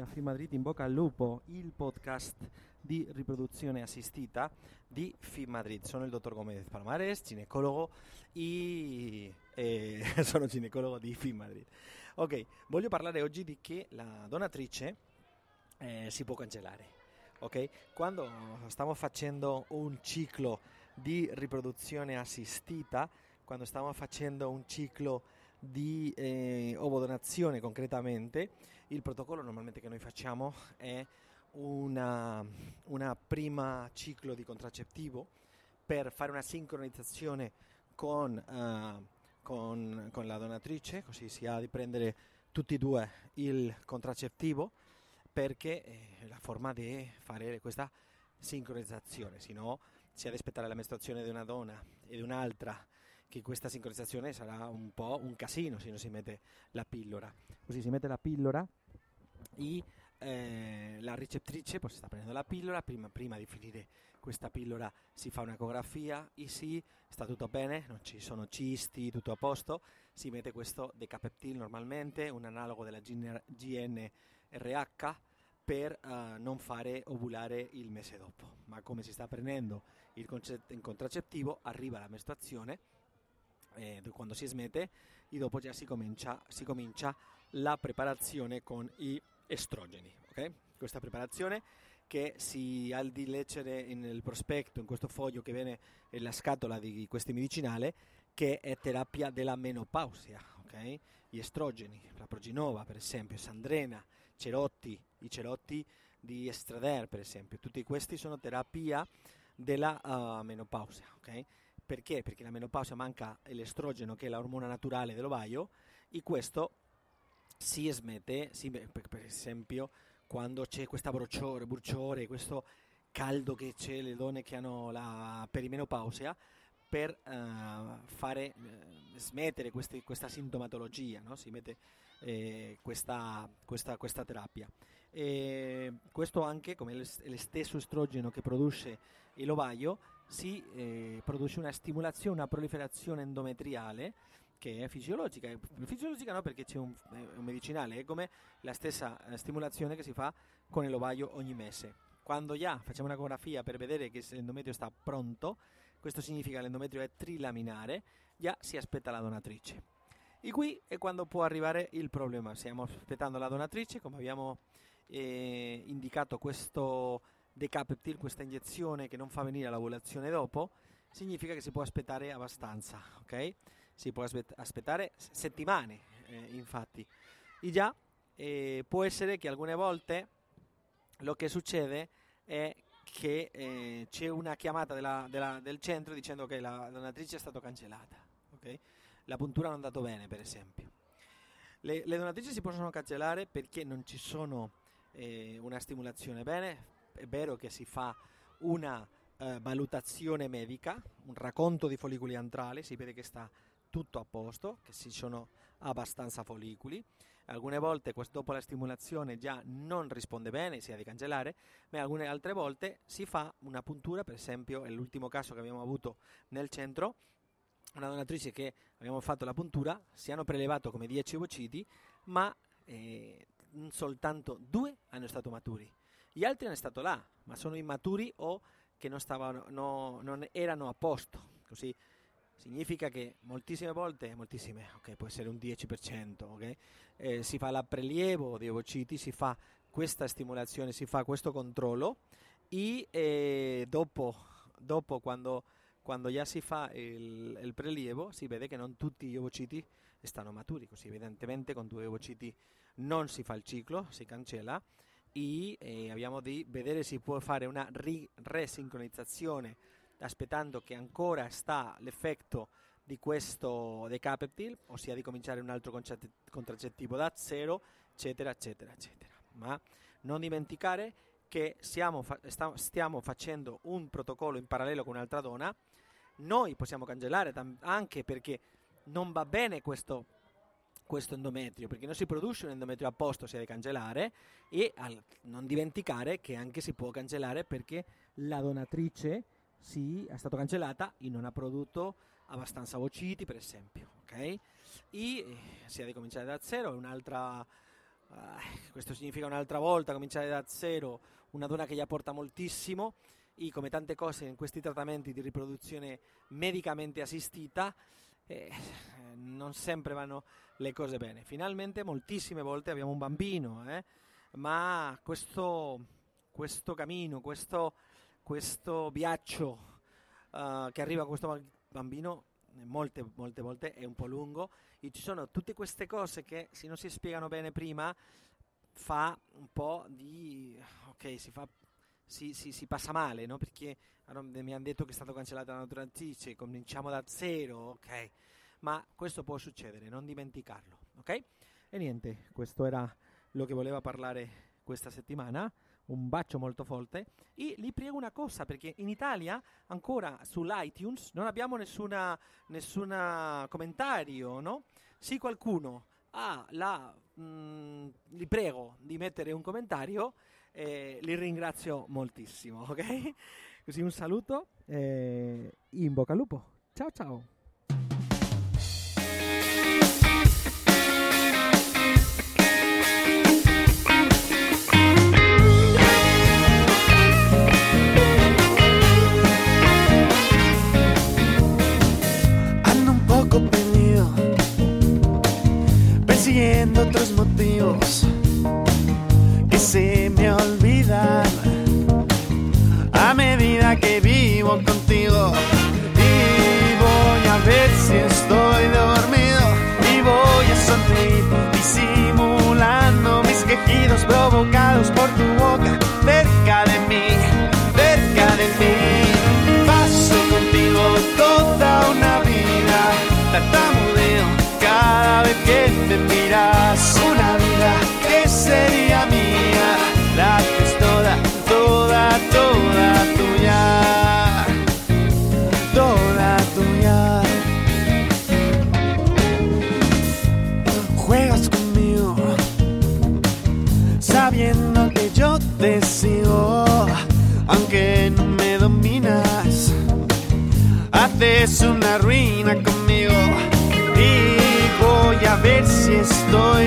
a Fi Madrid in bocca al lupo, il podcast di riproduzione assistita di Fi Madrid. Sono il dottor Gomez Palmares, ginecologo e, e sono ginecologo di Fi Madrid. Ok, voglio parlare oggi di che la donatrice eh, si può cancellare. Ok, quando stiamo facendo un ciclo di riproduzione assistita, quando stiamo facendo un ciclo di eh, ovodonazione concretamente, il protocollo normalmente che noi facciamo è una, una prima ciclo di contraccettivo per fare una sincronizzazione con, uh, con, con la donatrice, così si ha di prendere tutti e due il contraccettivo perché è la forma di fare questa sincronizzazione, se no si ha di aspettare la mestruazione di una donna e di un'altra che questa sincronizzazione sarà un po' un casino se non si mette la pillola. Così si mette la pillola e eh, la ricettrice poi si sta prendendo la pillola, prima, prima, di finire questa pillola si fa un'ecografia e sì, sta tutto bene, non ci sono cisti, tutto a posto, si mette questo decapeptil normalmente, un analogo della GNRH per uh, non fare ovulare il mese dopo, ma come si sta prendendo il, concet- il contraccettivo arriva la mestruazione eh, quando si smette e dopo già si comincia, si comincia la preparazione con gli estrogeni. Okay? Questa preparazione che si ha di leggere nel prospetto, in questo foglio che viene nella scatola di questi medicinali, che è terapia della menopausia, okay? gli estrogeni, la proginova per esempio, sandrena, cerotti, i cerotti di estrader per esempio, tutti questi sono terapia della uh, menopausia. Okay? Perché? Perché la menopausia manca l'estrogeno che è l'ormone naturale dell'ovaio e questo si smette, si, per, per, esempio, quando c'è questa bruciore, bruciore, questo caldo che c'è le donne che hanno la perimenopausia per uh, fare uh, smettere questi, questa sintomatologia, no? si mette eh, questa, questa, questa, terapia. E questo anche, come lo stesso estrogeno che produce l'ovaio, si eh, produce una stimolazione, una proliferazione endometriale che è fisiologica. Fisiologica no perché c'è un, un medicinale, è come la stessa eh, stimolazione che si fa con l'ovaio ogni mese. Quando già facciamo un'ecografia per vedere che l'endometrio sta pronto, questo significa che l'endometrio è trilaminare, già si aspetta la donatrice. E qui è quando può arrivare il problema. Stiamo aspettando la donatrice, come abbiamo eh, indicato questo decapeptil, questa iniezione che non fa venire l'ovulazione dopo, significa che si può aspettare abbastanza, ok? Si può aspettare settimane, eh, infatti. E già eh, può essere che alcune volte lo che succede è che eh, c'è una chiamata della, della, del centro dicendo che la donatrice è stata cancellata, ok? La puntura non è andata bene, per esempio. Le, le, donatrici si possono cancellare perché non ci sono eh, una stimolazione bene, è vero che si fa una eh, valutazione medica, un racconto di follicoli antrali, si vede che sta tutto a posto, che ci sono abbastanza follicoli. Alcune volte dopo la stimolazione già non risponde bene, si ha di cancellare, ma alcune altre volte si fa una puntura, per esempio l'ultimo caso che abbiamo avuto nel centro, una donatrice che abbiamo fatto la puntura, si hanno prelevato come 10 ovociti, ma eh, soltanto due hanno stato maturi. Gli altri hanno stato là, ma sono immaturi o che non, stavano, no, non erano a posto. Così significa che moltissime volte, moltissime, ok, può essere un 10%, ok, eh, si fa la prelievo di ovociti, si fa questa stimolazione, si fa questo controllo e eh, dopo, dopo quando, quando, già si fa il, il, prelievo si vede che non tutti gli ovociti stanno maturi, così evidentemente con due ovociti non si fa il ciclo, si cancella e eh, abbiamo di vedere se può fare una ri- resincronizzazione aspettando che ancora sta l'effetto di questo decapeptil, ossia di cominciare un altro contraccettivo da zero, eccetera, eccetera, eccetera. Ma non dimenticare che sta- stiamo facendo un protocollo in parallelo con un'altra donna, noi possiamo cancellare tam- anche perché non va bene questo questo endometrio, perché non si produce un endometrio apposta, si deve cancellare e al, non dimenticare che anche si può cancellare perché la donatrice sì, è stata cancellata e non ha prodotto abbastanza vociti, per esempio, ok? E eh, si deve cominciare da zero, è un'altra Uh, questo significa un'altra volta cominciare da zero, una donna che già porta moltissimo e come tante cose in questi trattamenti di riproduzione medicamente assistita eh, non sempre vanno le cose bene. Finalmente moltissime volte abbiamo un bambino, eh, ma questo, questo cammino, questo, questo viaggio uh, che arriva a questo bambino molte, molte volte è un po' lungo e ci sono tutte queste cose che se non si spiegano bene prima fa un po' di... ok, si, fa, si, si, si passa male, no? Perché mi hanno detto che è stata cancellata la nutrizione, cominciamo da zero, ok? Ma questo può succedere, non dimenticarlo, ok? E niente, questo era lo che voleva parlare questa settimana un bacio molto forte e vi prego una cosa perché in Italia ancora sull'iTunes non abbiamo nessuna, nessuna commentario, no? Se qualcuno ha la... Mh, mm, li prego di mettere un commentario, eh, li ringrazio moltissimo, ok? Così un saluto e in bocca al lupo. Ciao ciao! Por tu arruina conmigo. Y voy a ver si estoy